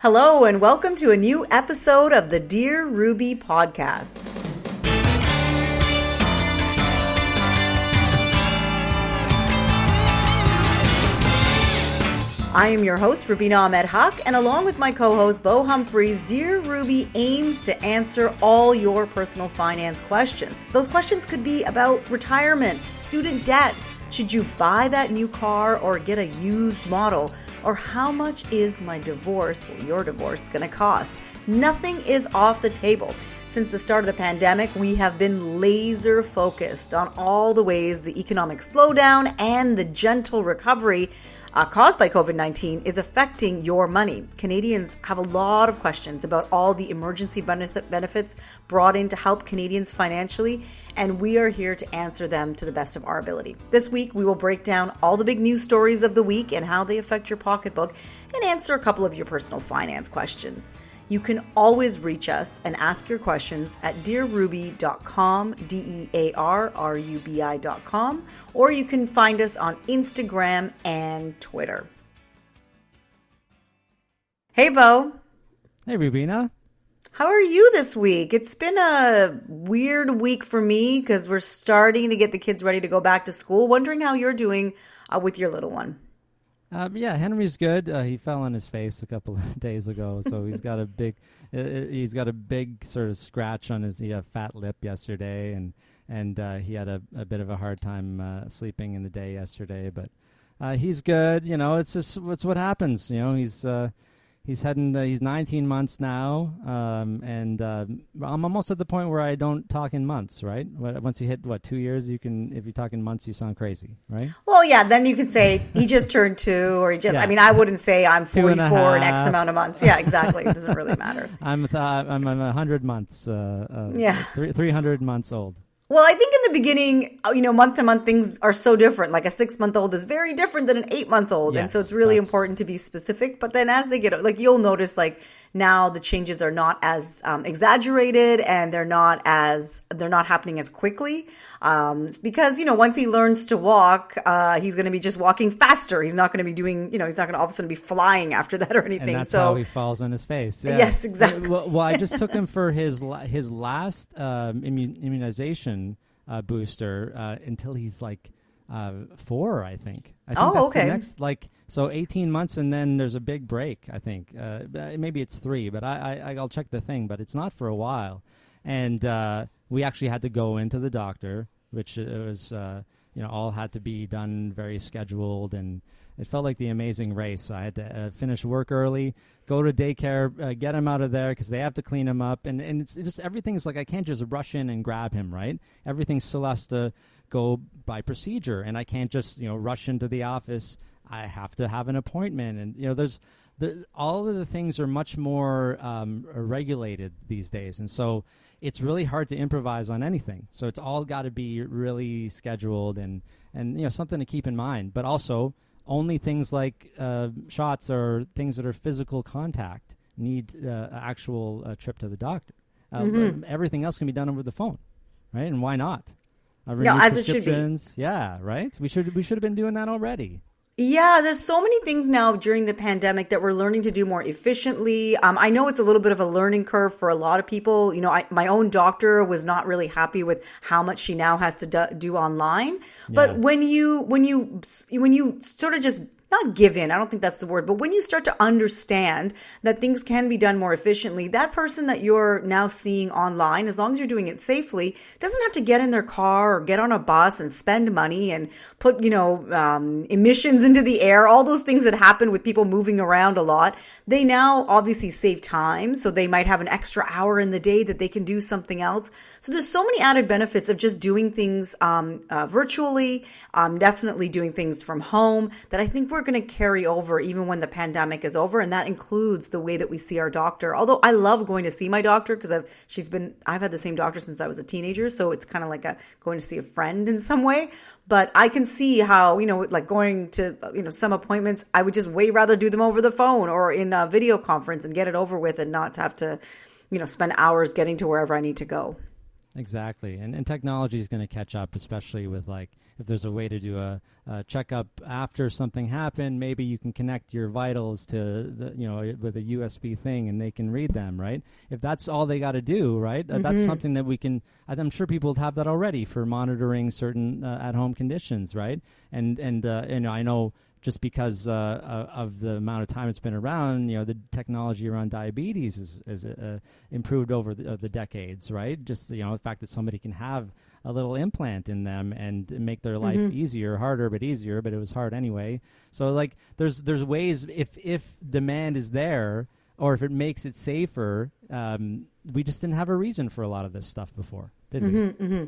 Hello, and welcome to a new episode of the Dear Ruby podcast. I am your host, Rubina Ahmed Haq, and along with my co host, Bo Humphreys, Dear Ruby aims to answer all your personal finance questions. Those questions could be about retirement, student debt, should you buy that new car or get a used model? Or how much is my divorce or your divorce going to cost? Nothing is off the table. Since the start of the pandemic, we have been laser focused on all the ways the economic slowdown and the gentle recovery uh, caused by COVID 19 is affecting your money. Canadians have a lot of questions about all the emergency benefits brought in to help Canadians financially, and we are here to answer them to the best of our ability. This week, we will break down all the big news stories of the week and how they affect your pocketbook and answer a couple of your personal finance questions. You can always reach us and ask your questions at dearruby.com, D E A R R U B I.com, or you can find us on Instagram and Twitter. Hey, Bo. Hey, Rubina. How are you this week? It's been a weird week for me because we're starting to get the kids ready to go back to school. Wondering how you're doing uh, with your little one. Um, yeah, Henry's good. Uh, he fell on his face a couple of days ago, so he's got a big, uh, uh, he's got a big sort of scratch on his he had fat lip yesterday, and and uh, he had a, a bit of a hard time uh, sleeping in the day yesterday. But uh, he's good. You know, it's just it's what happens. You know, he's he's heading uh, he's 19 months now um, and uh, i'm almost at the point where i don't talk in months right? Once you hit what two years you can if you talk in months you sound crazy right? Well yeah then you can say he just turned two or he just yeah. i mean i wouldn't say i'm 44 in x amount of months. Yeah exactly. It doesn't really matter. I'm th- i'm, I'm 100 months uh, uh yeah. 300 months old well, I think in the beginning, uh, you know, month to month things are so different. Like a six month old is very different than an eight month old. Yes, and so it's really important to be specific. But then as they get, like, you'll notice, like, now the changes are not as um, exaggerated and they're not as they're not happening as quickly. Um, because you know once he learns to walk uh, he's going to be just walking faster. He's not going to be doing you know he's not going to all of a sudden be flying after that or anything. and that's so how he falls on his face. Yeah. yes exactly. Well, well, i just took him for his his last um, immunization uh, booster uh, until he's like uh, four, I think. I think oh, that's okay. The next, like so, eighteen months, and then there's a big break. I think uh, maybe it's three, but I, I I'll check the thing. But it's not for a while, and uh, we actually had to go into the doctor, which uh, was uh, you know all had to be done very scheduled, and it felt like the Amazing Race. I had to uh, finish work early, go to daycare, uh, get him out of there because they have to clean him up, and and it's just everything's like I can't just rush in and grab him, right? Everything still has to go by procedure and I can't just, you know, rush into the office. I have to have an appointment and you know there's the, all of the things are much more um, regulated these days and so it's really hard to improvise on anything. So it's all got to be really scheduled and and you know something to keep in mind. But also only things like uh, shots or things that are physical contact need uh, actual uh, trip to the doctor. Uh, mm-hmm. Everything else can be done over the phone, right? And why not? Uh, no, as it should be. Yeah, right. We should we should have been doing that already. Yeah, there's so many things now during the pandemic that we're learning to do more efficiently. Um, I know it's a little bit of a learning curve for a lot of people. You know, I, my own doctor was not really happy with how much she now has to do, do online. But yeah. when you when you when you sort of just not give in. I don't think that's the word, but when you start to understand that things can be done more efficiently, that person that you're now seeing online, as long as you're doing it safely, doesn't have to get in their car or get on a bus and spend money and put, you know, um, emissions into the air, all those things that happen with people moving around a lot. They now obviously save time. So they might have an extra hour in the day that they can do something else. So there's so many added benefits of just doing things, um, uh, virtually, um, definitely doing things from home that I think we're we're going to carry over even when the pandemic is over. And that includes the way that we see our doctor. Although I love going to see my doctor because I've, she's been, I've had the same doctor since I was a teenager. So it's kind of like a going to see a friend in some way. But I can see how, you know, like going to, you know, some appointments, I would just way rather do them over the phone or in a video conference and get it over with and not have to, you know, spend hours getting to wherever I need to go. Exactly. And, and technology is going to catch up, especially with like, if there's a way to do a, a checkup after something happened, maybe you can connect your vitals to the, you know with a USB thing and they can read them, right? If that's all they got to do, right? Mm-hmm. That's something that we can. I'm sure people have that already for monitoring certain uh, at-home conditions, right? And and uh, you know I know just because uh, uh, of the amount of time it's been around, you know, the technology around diabetes is, is uh, improved over the, uh, the, decades, right? Just you know, the fact that somebody can have a little implant in them and make their life mm-hmm. easier, harder but easier, but it was hard anyway. So like, there's there's ways if if demand is there or if it makes it safer, um, we just didn't have a reason for a lot of this stuff before, did mm-hmm, we? Mm-hmm.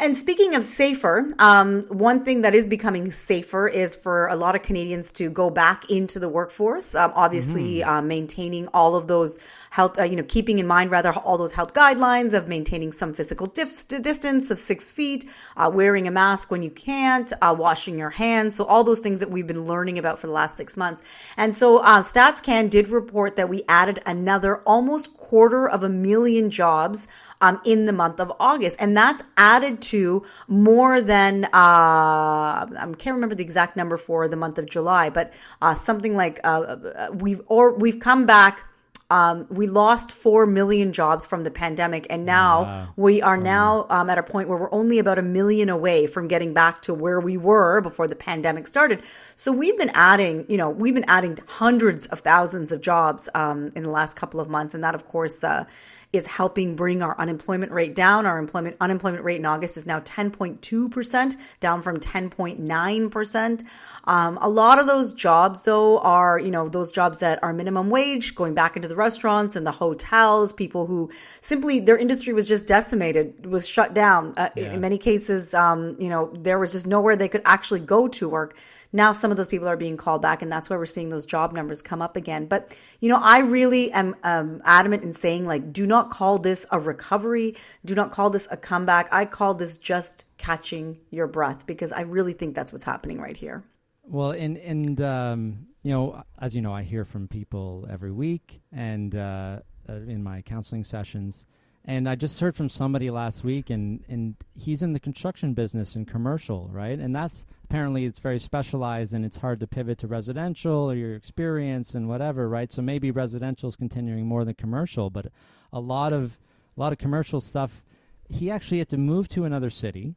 And speaking of safer, um, one thing that is becoming safer is for a lot of Canadians to go back into the workforce. Um, obviously, mm-hmm. uh, maintaining all of those health, uh, you know, keeping in mind rather all those health guidelines of maintaining some physical dif- distance of six feet, uh, wearing a mask when you can't, uh, washing your hands. So all those things that we've been learning about for the last six months. And so uh, StatsCan did report that we added another almost quarter of a million jobs um, in the month of August. And that's added to more than, uh, I can't remember the exact number for the month of July, but uh, something like uh, uh we've, or we've come back um, we lost 4 million jobs from the pandemic. And now wow. we are now um, at a point where we're only about a million away from getting back to where we were before the pandemic started. So we've been adding, you know, we've been adding hundreds of thousands of jobs um, in the last couple of months. And that, of course, uh, is helping bring our unemployment rate down. Our employment unemployment rate in August is now 10.2%, down from 10.9%. Um, a lot of those jobs, though, are, you know, those jobs that are minimum wage, going back into the restaurants and the hotels, people who simply their industry was just decimated, was shut down. Uh, yeah. In many cases, um, you know, there was just nowhere they could actually go to work. Now some of those people are being called back, and that's why we're seeing those job numbers come up again. But you know, I really am um, adamant in saying like, do not call this a recovery. Do not call this a comeback. I call this just catching your breath because I really think that's what's happening right here. Well, and and um, you know, as you know, I hear from people every week, and uh, uh, in my counseling sessions, and I just heard from somebody last week, and and he's in the construction business and commercial, right? And that's apparently it's very specialized, and it's hard to pivot to residential or your experience and whatever, right? So maybe residential is continuing more than commercial, but a lot of a lot of commercial stuff. He actually had to move to another city,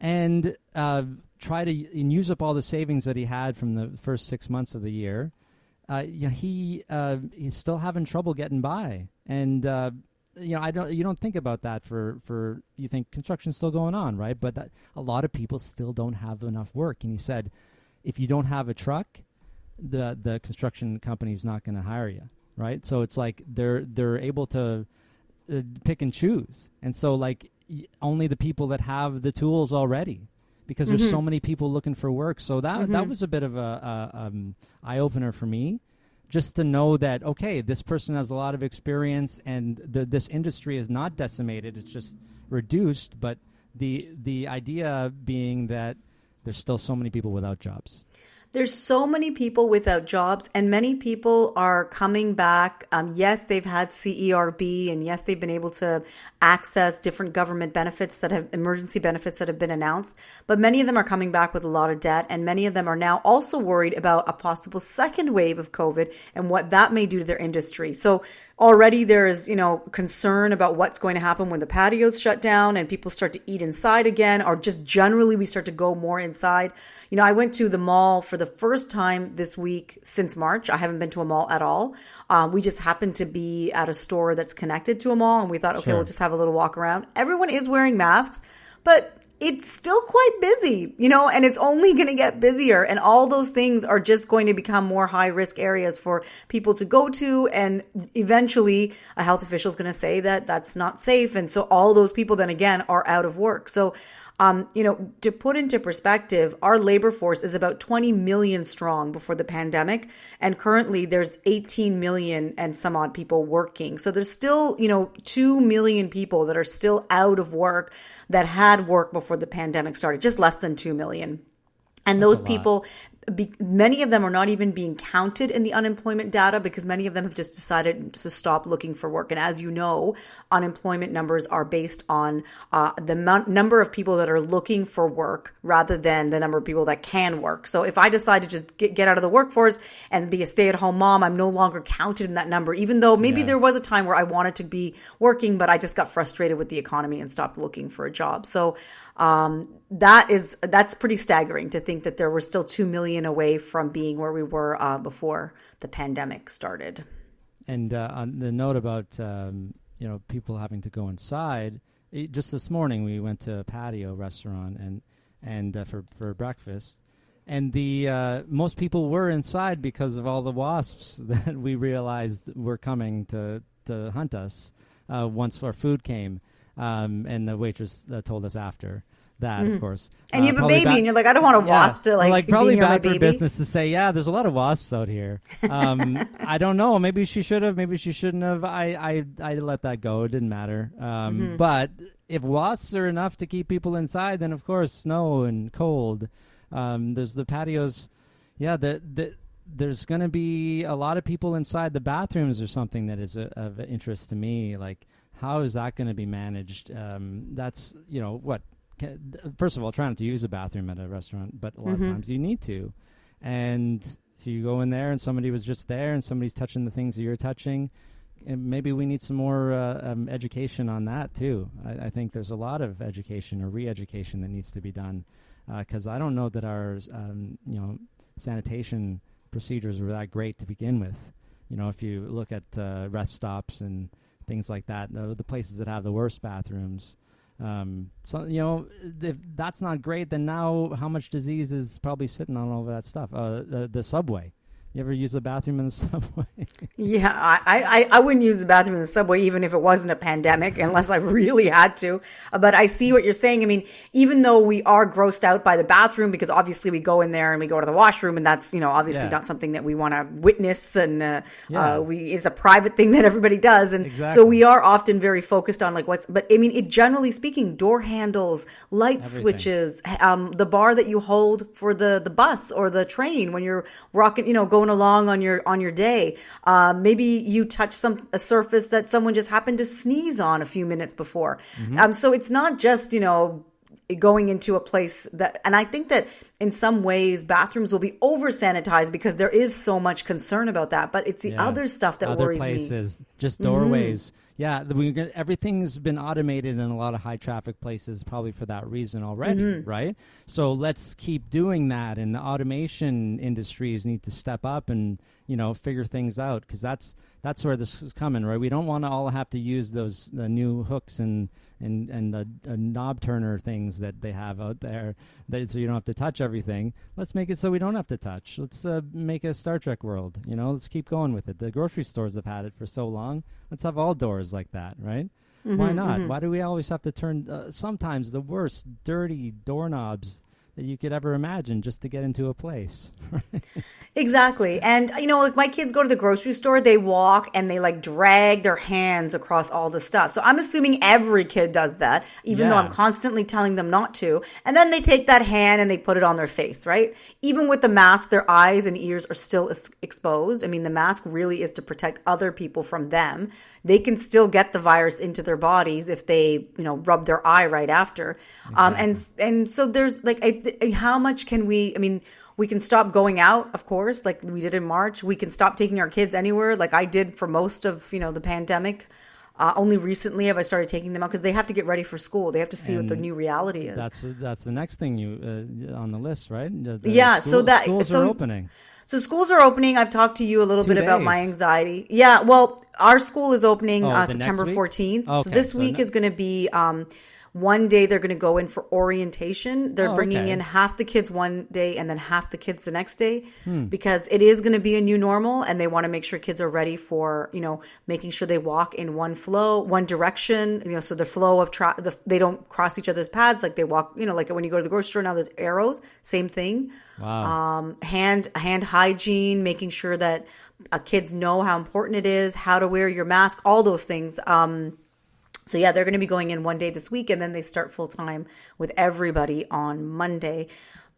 and uh, try to and use up all the savings that he had from the first six months of the year, uh, you know, he uh, he's still having trouble getting by, and uh, you know, I don't you don't think about that for for you think construction's still going on, right? But that, a lot of people still don't have enough work, and he said, if you don't have a truck, the the construction company's not going to hire you, right? So it's like they're they're able to uh, pick and choose, and so like only the people that have the tools already because mm-hmm. there's so many people looking for work. So that mm-hmm. that was a bit of a, a um, eye opener for me, just to know that okay, this person has a lot of experience, and the, this industry is not decimated; it's just reduced. But the the idea being that there's still so many people without jobs. There's so many people without jobs, and many people are coming back. Um, yes, they've had CERB, and yes, they've been able to access different government benefits that have emergency benefits that have been announced. But many of them are coming back with a lot of debt, and many of them are now also worried about a possible second wave of COVID and what that may do to their industry. So already there is, you know, concern about what's going to happen when the patios shut down and people start to eat inside again, or just generally we start to go more inside. You know, I went to the mall for the first time this week since March. I haven't been to a mall at all. Um, we just happened to be at a store that's connected to a mall, and we thought, okay, sure. we'll just have a little walk around. Everyone is wearing masks, but it's still quite busy, you know, and it's only going to get busier. And all those things are just going to become more high risk areas for people to go to. And eventually, a health official is going to say that that's not safe. And so all those people then again are out of work. So um, you know, to put into perspective, our labor force is about 20 million strong before the pandemic. And currently there's 18 million and some odd people working. So there's still, you know, 2 million people that are still out of work that had work before the pandemic started, just less than 2 million. And That's those people, be, many of them are not even being counted in the unemployment data because many of them have just decided to stop looking for work. And as you know, unemployment numbers are based on uh, the m- number of people that are looking for work rather than the number of people that can work. So if I decide to just get, get out of the workforce and be a stay at home mom, I'm no longer counted in that number, even though maybe yeah. there was a time where I wanted to be working, but I just got frustrated with the economy and stopped looking for a job. So um, that is that's pretty staggering to think that there were still two million away from being where we were uh, before the pandemic started. And uh, on the note about um, you know people having to go inside, it, just this morning we went to a patio restaurant and and uh, for for breakfast, and the uh, most people were inside because of all the wasps that we realized were coming to to hunt us uh, once our food came um, and the waitress uh, told us after that, mm. of course. And uh, you have a baby, and you're like, I don't want a wasp yeah, to like, like probably bad for business to say, yeah, there's a lot of wasps out here. Um, I don't know. Maybe she should have. Maybe she shouldn't have. I I I let that go. It didn't matter. Um, mm-hmm. But if wasps are enough to keep people inside, then of course snow and cold. Um, there's the patios. Yeah, the the there's going to be a lot of people inside the bathrooms or something that is a, of interest to me. Like how is that going to be managed? Um, that's you know what. Can, first of all, try not to use a bathroom at a restaurant, but a lot mm-hmm. of times you need to, and so you go in there and somebody was just there and somebody's touching the things that you're touching. And maybe we need some more uh, um, education on that too. I, I, think there's a lot of education or re-education that needs to be done because uh, I don't know that our um, you know sanitation procedures were that great to begin with. You know, if you look at uh, rest stops and things like that. The, the places that have the worst bathrooms. Um, so you know, if that's not great, then now how much disease is probably sitting on all of that stuff? Uh, the, the subway. You ever use the bathroom in the subway? yeah, I, I, I wouldn't use the bathroom in the subway even if it wasn't a pandemic, unless I really had to. Uh, but I see what you're saying. I mean, even though we are grossed out by the bathroom, because obviously we go in there and we go to the washroom, and that's you know obviously yeah. not something that we want to witness, and uh, yeah. uh, we it's a private thing that everybody does, and exactly. so we are often very focused on like what's. But I mean, it generally speaking, door handles, light Everything. switches, um, the bar that you hold for the the bus or the train when you're rocking, you know, going going along on your on your day. Uh, maybe you touch some a surface that someone just happened to sneeze on a few minutes before. Mm-hmm. Um, so it's not just you know going into a place that and i think that in some ways bathrooms will be over sanitized because there is so much concern about that but it's the yeah. other stuff that other worries places me. just doorways mm-hmm. Yeah we, everything's been automated in a lot of high traffic places probably for that reason already mm-hmm. right so let's keep doing that and the automation industries need to step up and you know figure things out because that's that's where this is coming right? We don't want to all have to use those the new hooks and and and the, the knob turner things that they have out there that so you don't have to touch everything. Let's make it so we don't have to touch. Let's uh, make a star trek world you know? Let's keep going with it. The grocery stores have had it for so long. Let's have all doors like that right? Mm-hmm, why not? mm-hmm. why do we always have to turn uh, sometimes the worst dirty doorknobs that you could ever imagine just to get into a place. exactly. And you know, like my kids go to the grocery store, they walk and they like drag their hands across all the stuff. So I'm assuming every kid does that, even yeah. though I'm constantly telling them not to. And then they take that hand and they put it on their face, right? Even with the mask, their eyes and ears are still exposed. I mean, the mask really is to protect other people from them. They can still get the virus into their bodies if they, you know, rub their eye right after. Exactly. Um, and and so there's like how much can we? I mean, we can stop going out, of course, like we did in March. We can stop taking our kids anywhere, like I did for most of you know the pandemic. Uh, only recently have I started taking them out because they have to get ready for school. They have to see and what their new reality is. That's that's the next thing you uh, on the list, right? The, the yeah. School, so that schools so, are opening. So schools are opening. I've talked to you a little Two bit days. about my anxiety. Yeah. Well, our school is opening oh, uh, September fourteenth. Okay, so this so week no- is going to be. Um, one day they're going to go in for orientation. They're Oh, bringing okay. in half the kids one day and then half the kids the next day Hmm. because it is going to be a new normal and they want to make sure kids are ready for, you know, making sure they walk in one flow, one direction, you know, so the flow of tra- the, they don't cross each other's paths like they walk, you know, like when you go to the grocery store now there's arrows, same thing. Wow. Um, hand hand hygiene, making sure that uh, kids know how important it is, how to wear your mask, all those things. Um, so yeah, they're going to be going in one day this week, and then they start full time with everybody on Monday.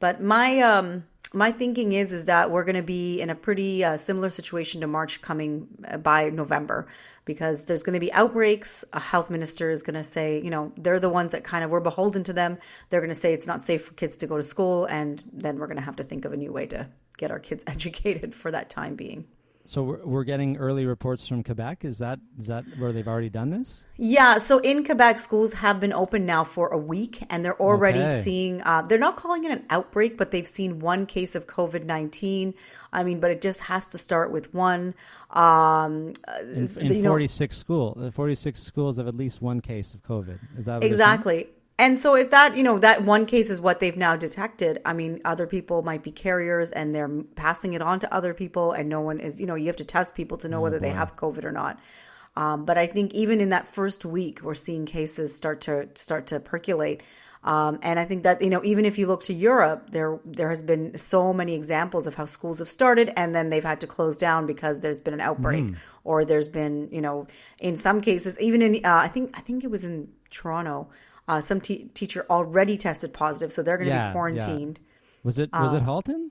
But my um, my thinking is is that we're going to be in a pretty uh, similar situation to March coming uh, by November because there's going to be outbreaks. A health minister is going to say, you know, they're the ones that kind of we're beholden to them. They're going to say it's not safe for kids to go to school, and then we're going to have to think of a new way to get our kids educated for that time being. So we're, we're getting early reports from Quebec. Is that is that where they've already done this? Yeah. So in Quebec, schools have been open now for a week, and they're already Okay. seeing. Uh, they're not calling it an outbreak, but they've seen one case of COVID nineteen. I mean, but it just has to start with one. Um, In, uh, in 46 school, uh, 46 schools have at least one case of COVID. Is that what? Exactly. And so if that, you know, that one case is what they've now detected, I mean, other people might be carriers and they're passing it on to other people and no one is, you know, you have to test people to know whether they have COVID or not. Um, but I think even in that first week, we're seeing cases start to start to percolate. Um, and I think that you know, even if you look to Europe, there there has been so many examples of how schools have started and then they've had to close down because there's been an outbreak, or there's been you know, in some cases, even in uh, I think I think it was in Toronto, uh, some te- teacher already tested positive, so they're going to Yeah, yeah. be quarantined. Was it was it Uh, Halton?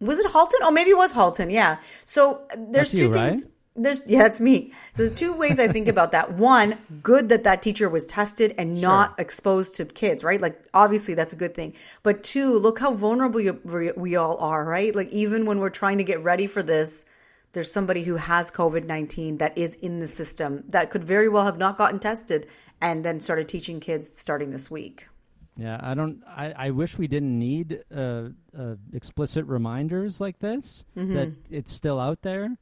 Was it Halton? Oh, maybe it was Halton. Yeah. So there's That's two you, things. right? There's yeah, it's me. So there's two ways I think about that. One, good that that teacher was tested and not exposed to kids, right? Like obviously that's a good thing. But two, look how vulnerable you- we, we all are, right? Like even when we're trying to get ready for this, there's somebody who has COVID nineteen that is in the system that could very well have not gotten tested and then started teaching kids starting this week. Yeah, I don't. I, I wish we didn't need uh, uh, explicit reminders like this Mm-hmm. that it's still out there.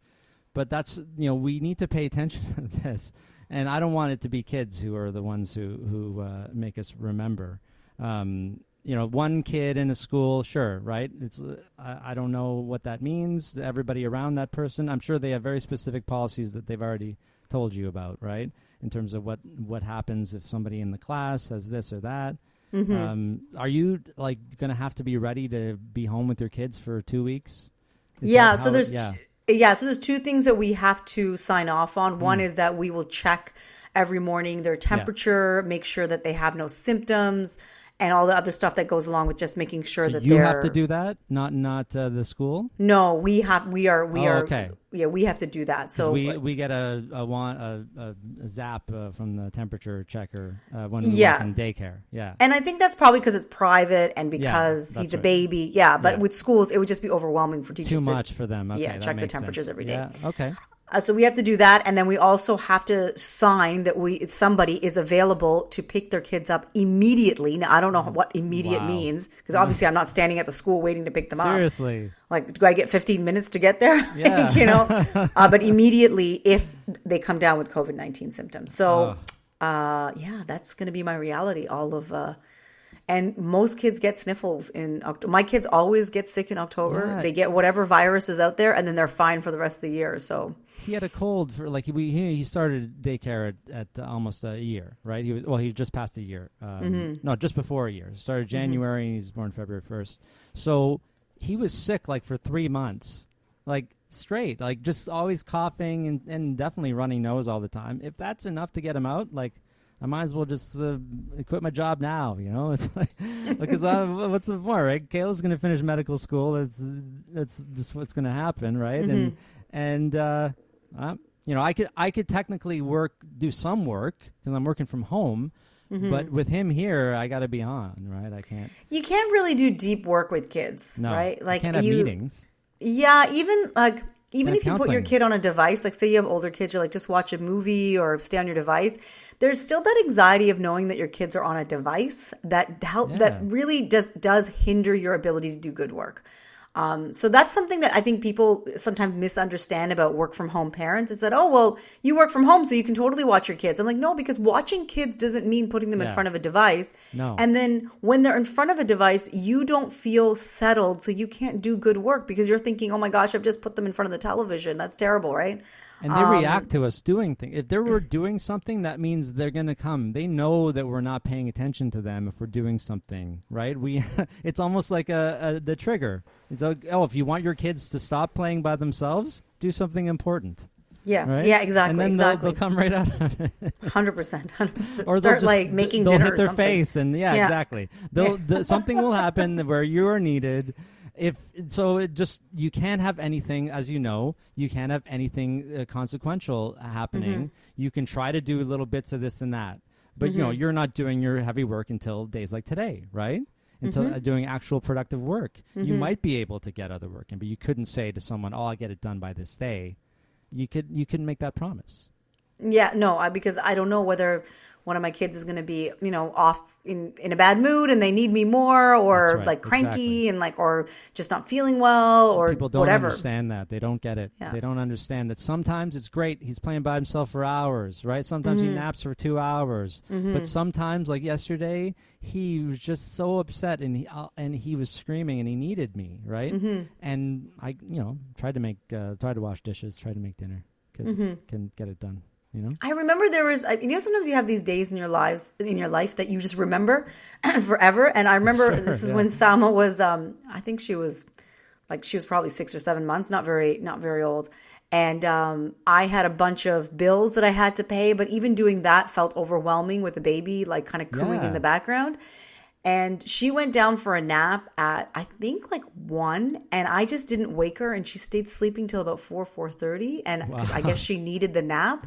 But that's you know we need to pay attention to this, and I don't want it to be kids who are the ones who who uh, make us remember. Um, you know, one kid in a school, sure, right? It's uh, I, I don't know what that means. Everybody around that person, I'm sure they have very specific policies that they've already told you about, right? In terms of what what happens if somebody in the class has this or that. Um, are you like going to have to be ready to be home with your kids for two weeks? Is yeah so there's yeah. t- yeah so there's two things that we have to sign off on one Hmm. is that we will check every morning their temperature make sure that they have no symptoms and all the other stuff that goes along with just making sure So that you they're have to do that, not not uh, the school. no we have we are we Oh, are okay. yeah we have to do that. so we we get a a, want, a, a, zap uh, from the temperature checker uh, when we Yeah. in daycare. Yeah. and I think that's probably because it's private and because that's he's a right. baby. Yeah, but Yeah. with schools, it would just be overwhelming for teachers. Too to- much for them. Okay, Yeah, check the temperatures sense. every day. Yeah. Okay. Uh, so we have to do that, and then we also have to sign that we somebody is available to pick their kids up immediately. Now I don't know what immediate Wow. means because obviously I'm not standing at the school waiting to pick them up. Seriously. Like, do I get 15 minutes to get there? Yeah. you know, uh, but immediately if they come down with COVID 19 symptoms. So, uh, yeah, that's going to be my reality. All of, uh, and most kids get sniffles in October. My kids always get sick in October. Yeah. They get whatever virus is out there, and then they're fine for the rest of the year. So, He had a cold for like we he, he started daycare at, at uh, almost a year, right? He was well, he just passed a year. Um, Mm-hmm. No, just before a year. Started January. and He's born February first. So he was sick like for three months, like straight, like just always coughing and, and definitely running nose all the time. If that's enough to get him out, like. I might as well just uh, quit my job now, you know. It's like because I, what's the point, right? Kayla's going to finish medical school. That's that's just what's going to happen, right? And and uh, uh, you know, I could I could technically work do some work because I'm working from home, Mm-hmm. but with him here, I got to be on, right? I can't. you can't really do deep work with kids, No, right? Like, can't have you, meetings. Yeah, even like even if you put your kid on a device, like say you have older kids, you're like just watch a movie or stay on your device. There's still that anxiety of knowing that your kids are on a device that help Yeah. that really just does hinder your ability to do good work. Um, so that's something that I think people sometimes misunderstand about work from home parents. Is that oh well, you work from home, so you can totally watch your kids. I'm like no, because watching kids doesn't mean putting them in front of a device. No. And then when they're in front of a device, you don't feel settled, so you can't do good work because you're thinking, "Oh my gosh, I've just put them in front of the television. That's terrible, right?" And they um, react to us doing things. If they were doing something, that means they're going to come. They know that we're not paying attention to them if we're doing something, right? We, it's almost like a, a the trigger. It's like, oh, if you want your kids to stop playing by themselves, do something important, Yeah, right? yeah, exactly, And then exactly, they'll, they'll come right out hundred percent, or they'll Start just, like making they'll dinner hit or their something. face and yeah, Yeah. exactly they'll the, something will happen where you are needed if so, it just you can't have anything, as you know, you can't have anything uh, consequential happening. Mm-hmm. You can try to do little bits of this and that, but you know Mm-hmm. you're not doing your heavy work until days like today, right? Until Mm-hmm. uh, doing actual productive work, you might be able to get other work in, but you couldn't say to someone, "Oh, I'll get it done by this day." You could you couldn't make that promise. Yeah, no, I, because I don't know whether one of my kids is going to be, you know, off in in a bad mood and they need me more, or right, like cranky exactly. and like, or just not feeling well, or People don't whatever. understand that. They don't get it. Yeah. They don't understand that sometimes it's great. He's playing by himself for hours, right? Sometimes Mm-hmm. he naps for two hours. But sometimes, like yesterday, he was just so upset and he uh, and he was screaming and he needed me, right? Mm-hmm. And I, you know, tried to make, uh, tried to wash dishes, tried to make dinner, could Mm-hmm. can get it done. You know, I remember there was, I- you know, sometimes you have these days in your lives, in your life that you just remember forever. And I remember Sure, this is yeah. when Sama was, um, I think she was like, she was probably six or seven months, not very, not very old. And um, I had a bunch of bills that I had to pay, but even doing that felt overwhelming with the baby, like kind of cooing Yeah. in the background. And she went down for a nap at I think like one, and I just didn't wake her, and she stayed sleeping till about four four thirty, and 'cause I guess she needed the nap.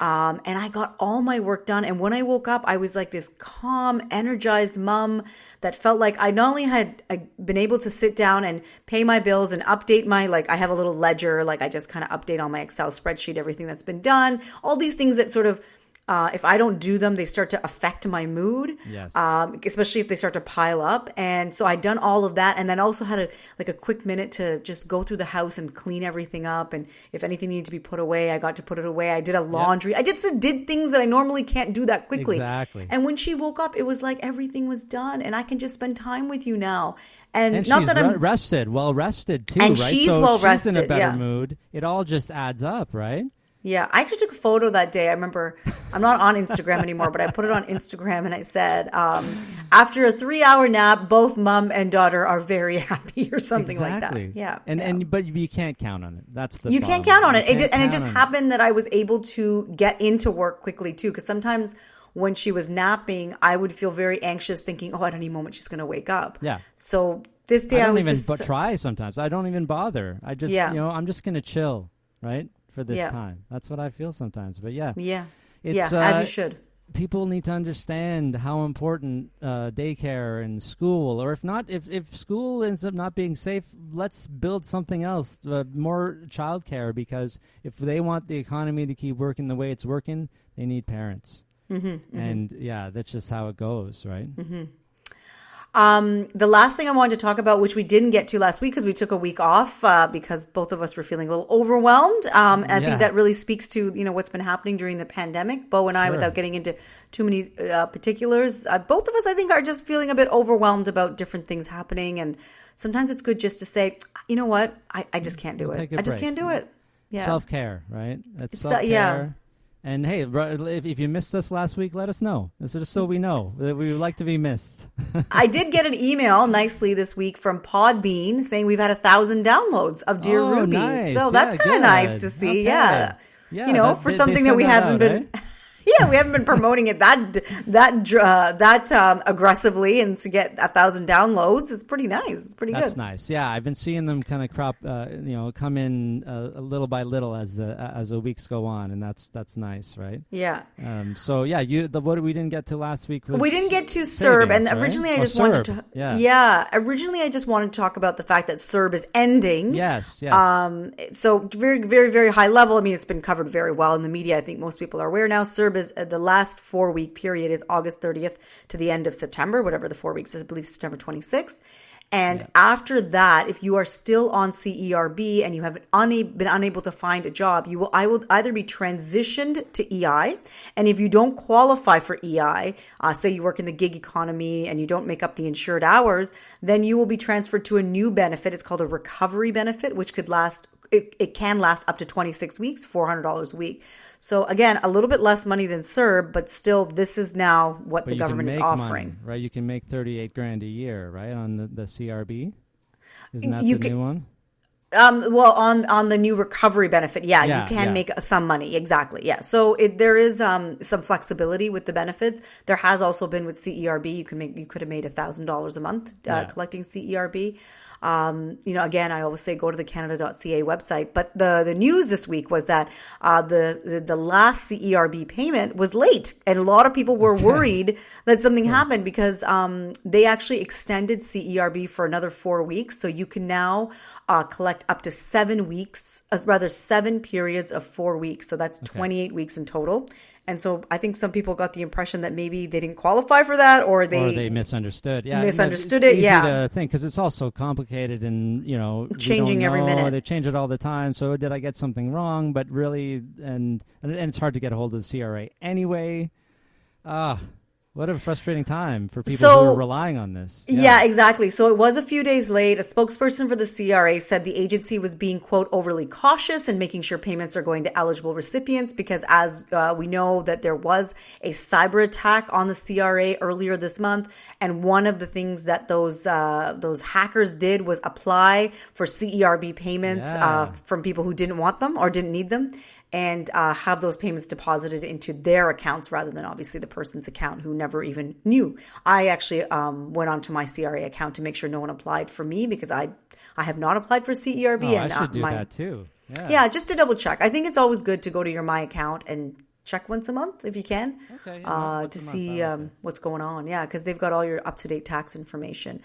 Um, and I got all my work done. And when I woke up, I was like this calm, energized mom that felt like I not only had I been able to sit down and pay my bills and update my, like, I have a little ledger, like, I just kind of update on my Excel spreadsheet everything that's been done, all these things that sort of, uh, if I don't do them, they start to affect my mood. Yes. Um, especially if they start to pile up. And so I'd done all of that, and then also had a like a quick minute to just go through the house and clean everything up. And if anything needed to be put away, I got to put it away. I did a laundry. I just did things that I normally can't do that quickly. Exactly. And when she woke up, it was like everything was done, and I can just spend time with you now. And, and not she's that I'm rested, well rested too, And right? she's so well she's in a better yeah. mood. It all just adds up, right? Yeah, I actually took a photo that day. I remember I'm not on Instagram anymore, but I put it on Instagram and I said, um, after a three hour nap, both mom and daughter are very happy or something exactly. like that. Yeah. and yeah. and but you can't count on it. That's the you can't count on it. It and it just happened that I was able to get into work quickly too. Because sometimes when she was napping, I would feel very anxious, thinking, "Oh, at any moment she's going to wake up." Yeah. So this day I I, don't was even just bu- try sometimes. I don't even bother. I just, Yeah. you know, I'm just going to chill, right? For this Yeah. time. That's what I feel sometimes. But yeah. yeah, It's, yeah, uh, as you should. People need to understand how important uh, daycare and school, or if not, if, if school ends up not being safe, let's build something else, uh, more childcare, because if they want the economy to keep working the way it's working, they need parents. Mm-hmm, and yeah, that's just how it goes, right? Um, the last thing I wanted to talk about, which we didn't get to last week because we took a week off uh, because both of us were feeling a little overwhelmed. Um, and I think that really speaks to you know what's been happening during the pandemic. Bo and I, Sure. without getting into too many uh, particulars, uh, both of us I think are just feeling a bit overwhelmed about different things happening. And sometimes it's good just to say, you know what, I, I just can't do it. I just break. can't do it. Yeah. Self care, right? That's self care. yeah. And hey, if, you missed us last week, let us know. This is just so we know that we would like to be missed. I did get an email nicely this week from Podbean saying we've had a thousand downloads of Dear Oh, Ruby. nice. So that's kind of nice to see. Okay. Yeah. Yeah, You know, that- for they- they something that we haven't out, been. eh? Yeah, we haven't been promoting it that that uh, that um, aggressively, and to get a thousand downloads is pretty nice. It's pretty That's good. That's nice. Yeah, I've been seeing them kind of crop, uh, you know, come in uh, a little by little as the as the weeks go on, and that's that's nice, right? Yeah. Um, so yeah, you the what we didn't get to last week was We didn't get to CERB, and right? originally I Oh, just wanted to. Yeah. originally I just wanted to talk about the fact that CERB is ending. Yes, yes. Um, so very, very, very high level. I mean, it's been covered very well in the media. I think most people are aware now. CERB is uh, the last four week period is August 30th to the end of September, whatever the four weeks is, I believe September 26th. And after that, if you are still on CERB and you have una- been unable to find a job, you will I will either be transitioned to EI, and if you don't qualify for EI, uh, say you work in the gig economy and you don't make up the insured hours, then you will be transferred to a new benefit. It's called a recovery benefit, which could last it, it can last up to 26 weeks, $400 a week. So again, a little bit less money than CERB, but still this is now what But the government is offering. money, right? You can make thirty-eight grand a year, right, on the, the CRB. Isn't that You the can- new one? Um, well, on on the new recovery benefit, yeah, Yeah, you can yeah. make some money. Exactly, yeah. So it, there is um some flexibility with the benefits. There has also been with CERB. You can make you could have made a thousand dollars a month uh, Yeah. collecting CERB. Um, you know, again, I always say go to the Canada.ca website. But the the news this week was that uh, the, the, the last CERB payment was late, and a lot of people were worried that something yes. happened because um, they actually extended CERB for another four weeks. So you can now uh, collect up to seven weeks, uh, rather seven periods of four weeks. So that's okay. 28 weeks in total. And so I think some people got the impression that maybe they didn't qualify for that, or they or they misunderstood. Yeah, misunderstood it. yeah, to think because it's also complicated and you know changing every minute. They change it all the time. So did I get something wrong? But really, and and it's hard to get a hold of the CRA anyway. Ah, what a frustrating time for people so, who are relying on this. Yeah. yeah. exactly. So it was a few days late. A spokesperson for the CRA said the agency was being, quote, overly cautious and making sure payments are going to eligible recipients because, as uh, we know, that there was a cyber attack on the CRA earlier this month, and one of the things that those uh, those hackers did was apply for CERB payments uh, yeah. uh, from people who didn't want them or didn't need them and uh, have those payments deposited into their accounts rather than obviously the person's account who never even knew. I actually um, went onto my CRA account to make sure no one applied for me because I I have not applied for CERB. Oh, and, I should uh, do my, that too. Yeah. yeah, just to double check. I think it's always good to go to your My account and check once a month if you can okay, yeah, uh, to see um, what's going on. Yeah, because they've got all your up to date tax information.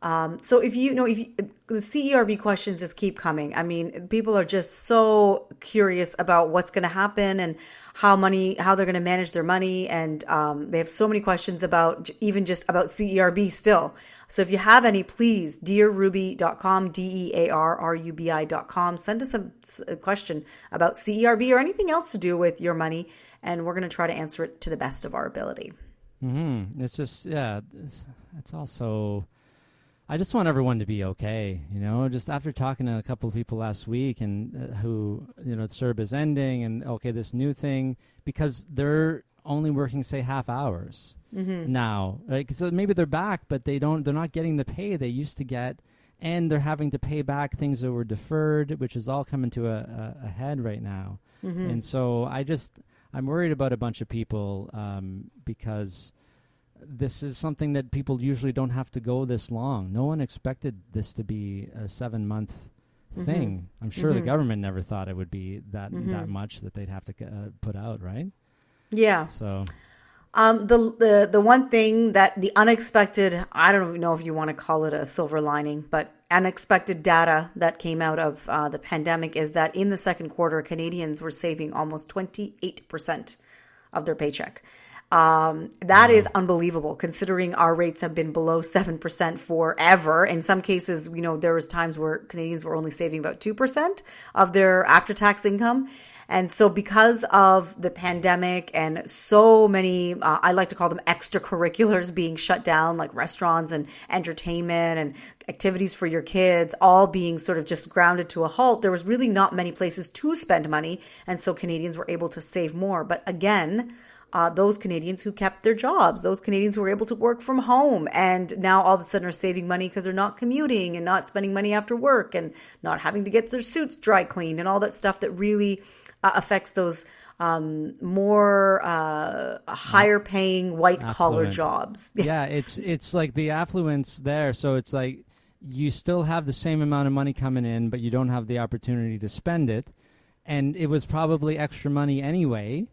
Um, so if you, you know, if you, the CERB questions just keep coming, I mean, people are just so curious about what's going to happen and how money, how they're going to manage their money, and um, they have so many questions about even just about CERB still. So if you have any, please, dearruby.com, D E A R R U B I.com, send us a, a question about CERB or anything else to do with your money, and we're going to try to answer it to the best of our ability. Mm-hmm. It's just, yeah, it's, it's also I just want everyone to be okay, you know. Just after talking to a couple of people last week, and uh, who, you know, CERB is ending, and okay, this new thing because they're only working say half hours mm-hmm. now, right? So maybe they're back, but they don't. They're not getting the pay they used to get, and they're having to pay back things that were deferred, which is all coming to a, a, a head right now. Mm-hmm. And so I just I'm worried about a bunch of people um, because this is something that people usually don't have to go this long. No one expected this to be a seven month mm-hmm. thing. I'm sure mm-hmm. the government never thought it would be that mm-hmm. that much that they'd have to uh, put out, right? Yeah. So. Um, the the the one thing that the unexpected I don't know if you want to call it a silver lining, but unexpected data that came out of uh, the pandemic is that in the second quarter, Canadians were saving almost twenty eight percent of their paycheck. Um, that is unbelievable considering our rates have been below 7% forever. In some cases, you know, there was times where Canadians were only saving about 2% of their after tax income. And so, because of the pandemic and so many, uh, I like to call them extracurriculars being shut down, like restaurants and entertainment and activities for your kids, all being sort of just grounded to a halt, there was really not many places to spend money. And so, Canadians were able to save more. But again, uh, those Canadians who kept their jobs, those Canadians who were able to work from home and now all of a sudden are saving money because they're not commuting and not spending money after work and not having to get their suits dry cleaned and all that stuff that really uh, affects those um, more uh, higher paying white collar jobs. Yes. Yeah, it's it's like the affluence there. So it's like you still have the same amount of money coming in, but you don't have the opportunity to spend it. And it was probably extra money anyway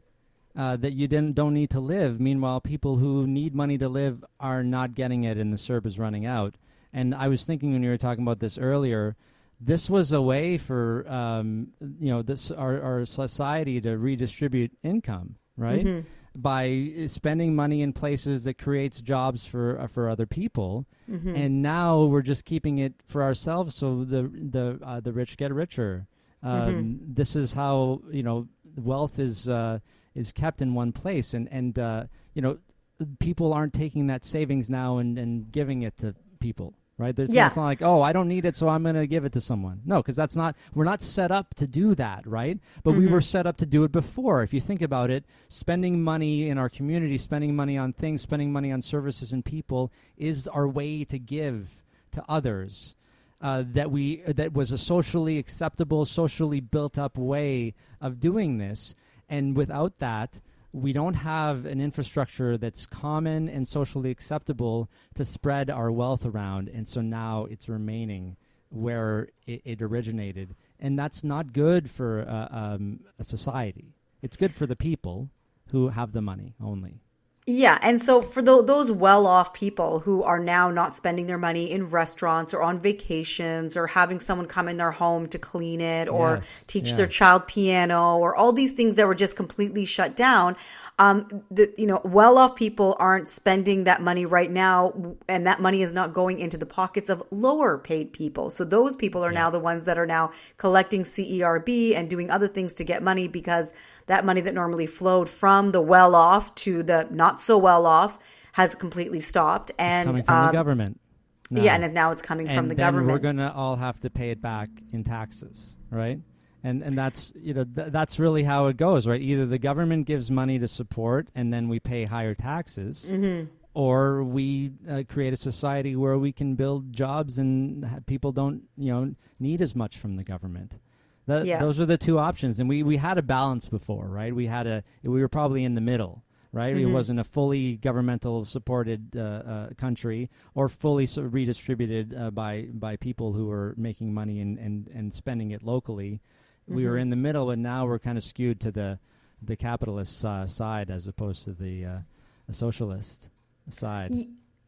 uh, that you didn't don't need to live. Meanwhile, people who need money to live are not getting it, and the CERB is running out. And I was thinking when you were talking about this earlier, this was a way for um, you know this our, our society to redistribute income, right? Mm-hmm. By spending money in places that creates jobs for uh, for other people, mm-hmm. and now we're just keeping it for ourselves, so the the uh, the rich get richer. Mm-hmm. Um, mm-hmm. This is how you know wealth is uh, is kept in one place, and and uh, you know people aren't taking that savings now and, and giving it to people right? There's, yeah. It's not like, oh, I don't need it, so I'm going to give it to someone. No, because that's not, we're not set up to do that, right? But mm-hmm. we were set up to do it before. If you think about it, spending money in our community, spending money on things, spending money on services and people is our way to give to others. Uh, that we that was a socially acceptable, socially built up way of doing this, and without that, we don't have an infrastructure that's common and socially acceptable to spread our wealth around. And so now it's remaining where it, it originated, and that's not good for uh, um, a society. It's good for the people who have the money only. Yeah, and so for the, those well-off people who are now not spending their money in restaurants or on vacations or having someone come in their home to clean it or Yes, teach yeah. their child piano or all these things that were just completely shut down, um, the you know well-off people aren't spending that money right now, and that money is not going into the pockets of lower-paid people. So those people are now the ones that are now collecting CERB and doing other things to get money because that money that normally flowed from the well off to the not so well off has completely stopped. And Coming from um, the government. yeah, and now it's coming and from the government. we're going to all have to pay it back in taxes, right? And and that's you know th- that's really how it goes, right? Either the government gives money to support, and then we pay higher taxes, Mm-hmm. or we uh, create a society where we can build jobs and people don't you know need as much from the government. That, Yeah. Those are the two options, and we we had a balance before, right? We had a we were probably in the middle. Right, it wasn't a fully governmental supported uh, uh, country or fully so redistributed uh, by by people who were making money and, and, and spending it locally. We were in the middle, and now we're kind of skewed to the the capitalist uh, side as opposed to the uh, the socialist side.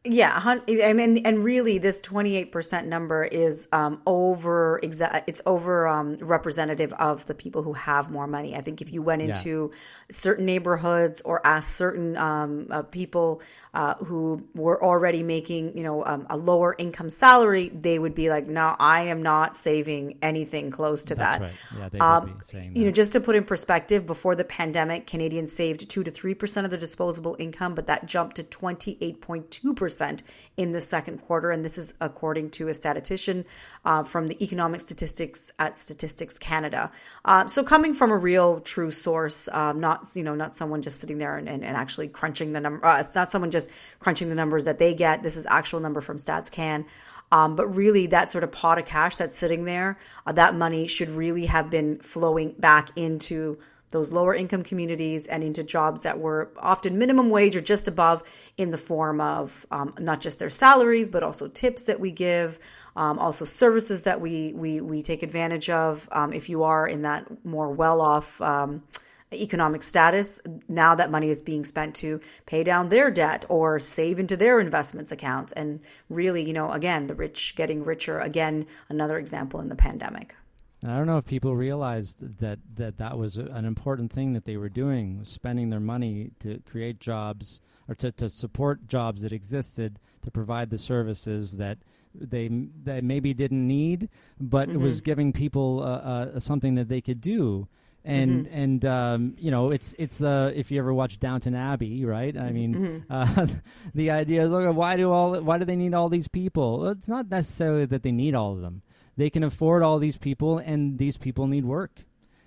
Yeah, I mean, and really, this twenty eight percent number is um, over. Exa- it's over um, representative of the people who have more money. I think if you went Yeah. into certain neighborhoods or asked certain um, uh, people uh, who were already making, you know, um, a lower income salary, they would be like, "No, I am not saving anything close to That's that." right. Yeah, they Um, would be saying you know, just to put in perspective, before the pandemic, Canadians saved two to three percent of their disposable income, but that jumped to twenty eight point two percent in the second quarter, and this is according to a statistician uh, from the Economic Statistics at Statistics Canada. Uh, so, coming from a real, true source, um, not you know, not someone just sitting there and, and, and actually crunching the number. Uh, it's not someone just crunching the numbers that they get. This is actual number from StatsCan. Um, but really, that sort of pot of cash that's sitting there, uh, that money should really have been flowing back into those lower income communities and into jobs that were often minimum wage or just above in the form of um, not just their salaries, but also tips that we give, um, also services that we, we, we take advantage of. Um, if you are in that more well off, um, economic status. Now that money is being spent to pay down their debt or save into their investments accounts. And really, you know, again, the rich getting richer. Again, another example in the pandemic. And I don't know if people realized that that, that was a, an important thing that they were doing, was spending their money to create jobs or to, to support jobs that existed to provide the services that they they maybe didn't need, but it was giving people uh, uh, something that they could do. And and um, you know it's it's the if you ever watch Downton Abbey right? I mean uh, the idea is look why do all why do they need all these people? Well, it's not necessarily that they need all of them they can afford all these people and these people need work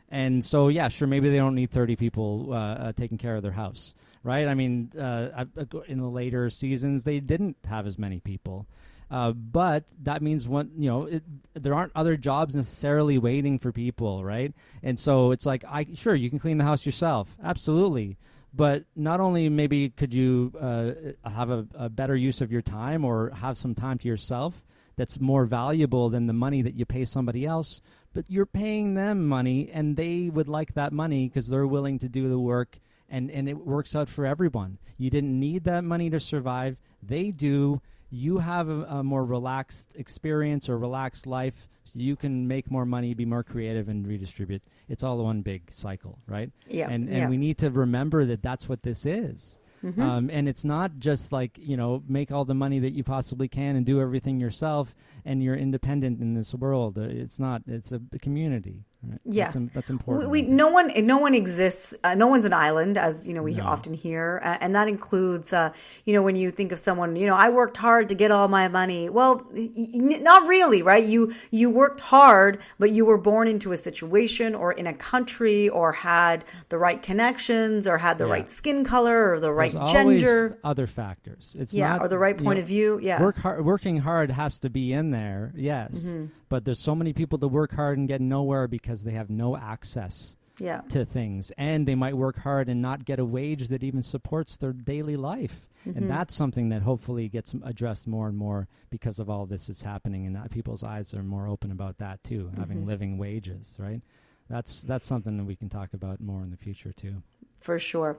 and so yeah sure maybe they don't need 30 people uh, uh, taking care of their house right i mean uh, in the later seasons they didn't have as many people uh, but that means one, you know, it, there aren't other jobs necessarily waiting for people, right? And so it's like, I sure you can clean the house yourself, absolutely. But not only maybe could you uh, have a, a better use of your time or have some time to yourself that's more valuable than the money that you pay somebody else, but you're paying them money and they would like that money because they're willing to do the work and, and it works out for everyone. You didn't need that money to survive. They do you have a, a more relaxed experience or relaxed life so you can make more money be more creative and redistribute it's all one big cycle right Yeah, and and yeah. we need to remember that that's what this is Mm-hmm. um, and it's not just like you know make all the money that you possibly can and do everything yourself and you're independent in this world Uh, it's not it's a community right? Yeah. that's, that's important we no one no one exists. Uh, no one's an island, as you know we often hear, uh, and that includes uh, you know when you think of someone. You know, I worked hard to get all my money. Well, not really, right? You you worked hard, but you were born into a situation or in a country or had the right connections or had the Yeah. right skin color or the right There's gender. other factors. It's Yeah, not, or the right point know, of view. Yeah. work hard. Working hard has to be in there, yes. Mm-hmm. But there's so many people that work hard and get nowhere because they have no access yeah. to things, and they might work hard and not get a wage that even supports their daily life. Mm-hmm. And that's something that hopefully gets addressed more and more because of all this is happening, and people's eyes are more open about that too, Mm-hmm. having living wages, right? That's that's something that we can talk about more in the future too. For sure.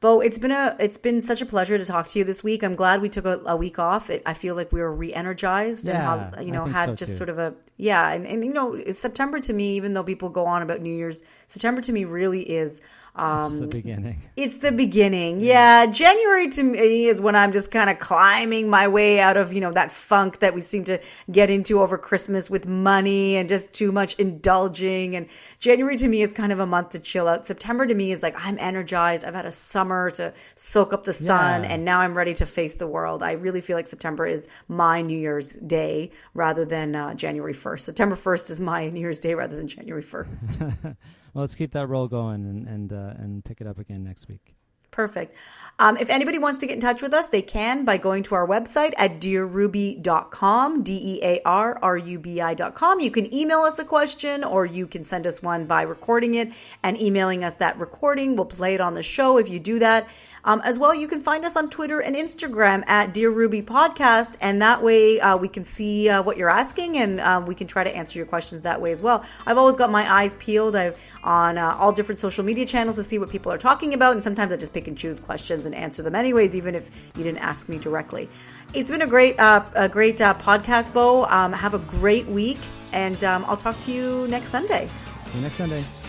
Bo, it's been a it's been such a pleasure to talk to you this week. I'm glad we took a, a week off. It, I feel like we were re-energized and Yeah, how you know had so, just too. sort of a yeah, and, and you know September to me, even though people go on about New Year's, September to me really is It's um, the beginning. it's the beginning. Yeah. January to me is when I'm just kind of climbing my way out of, you know, that funk that we seem to get into over Christmas with money and just too much indulging. And January to me is kind of a month to chill out. September to me is like, I'm energized. I've had a summer to soak up the sun Yeah. and now I'm ready to face the world. I really feel like September is my New Year's Day rather than uh, January 1st. September 1st is my New Year's Day rather than January 1st. Well, let's keep that roll going and and uh, and pick it up again next week. Perfect. Um, if anybody wants to get in touch with us, they can by going to our website at dearruby.com, D E A R R U B I.com. You can email us a question or you can send us one by recording it and emailing us that recording. We'll play it on the show if you do that. Um, as well, you can find us on Twitter and Instagram at Dear Ruby Podcast, and that way uh, we can see uh, what you're asking and um, we can try to answer your questions that way as well. I've always got my eyes peeled I've, on uh, all different social media channels to see what people are talking about, and sometimes I just pick and choose questions and answer them anyways, even if you didn't ask me directly. It's been a great, uh, a great uh, podcast, Bo. Um, have a great week, and um, I'll talk to you next Sunday. See you next Sunday.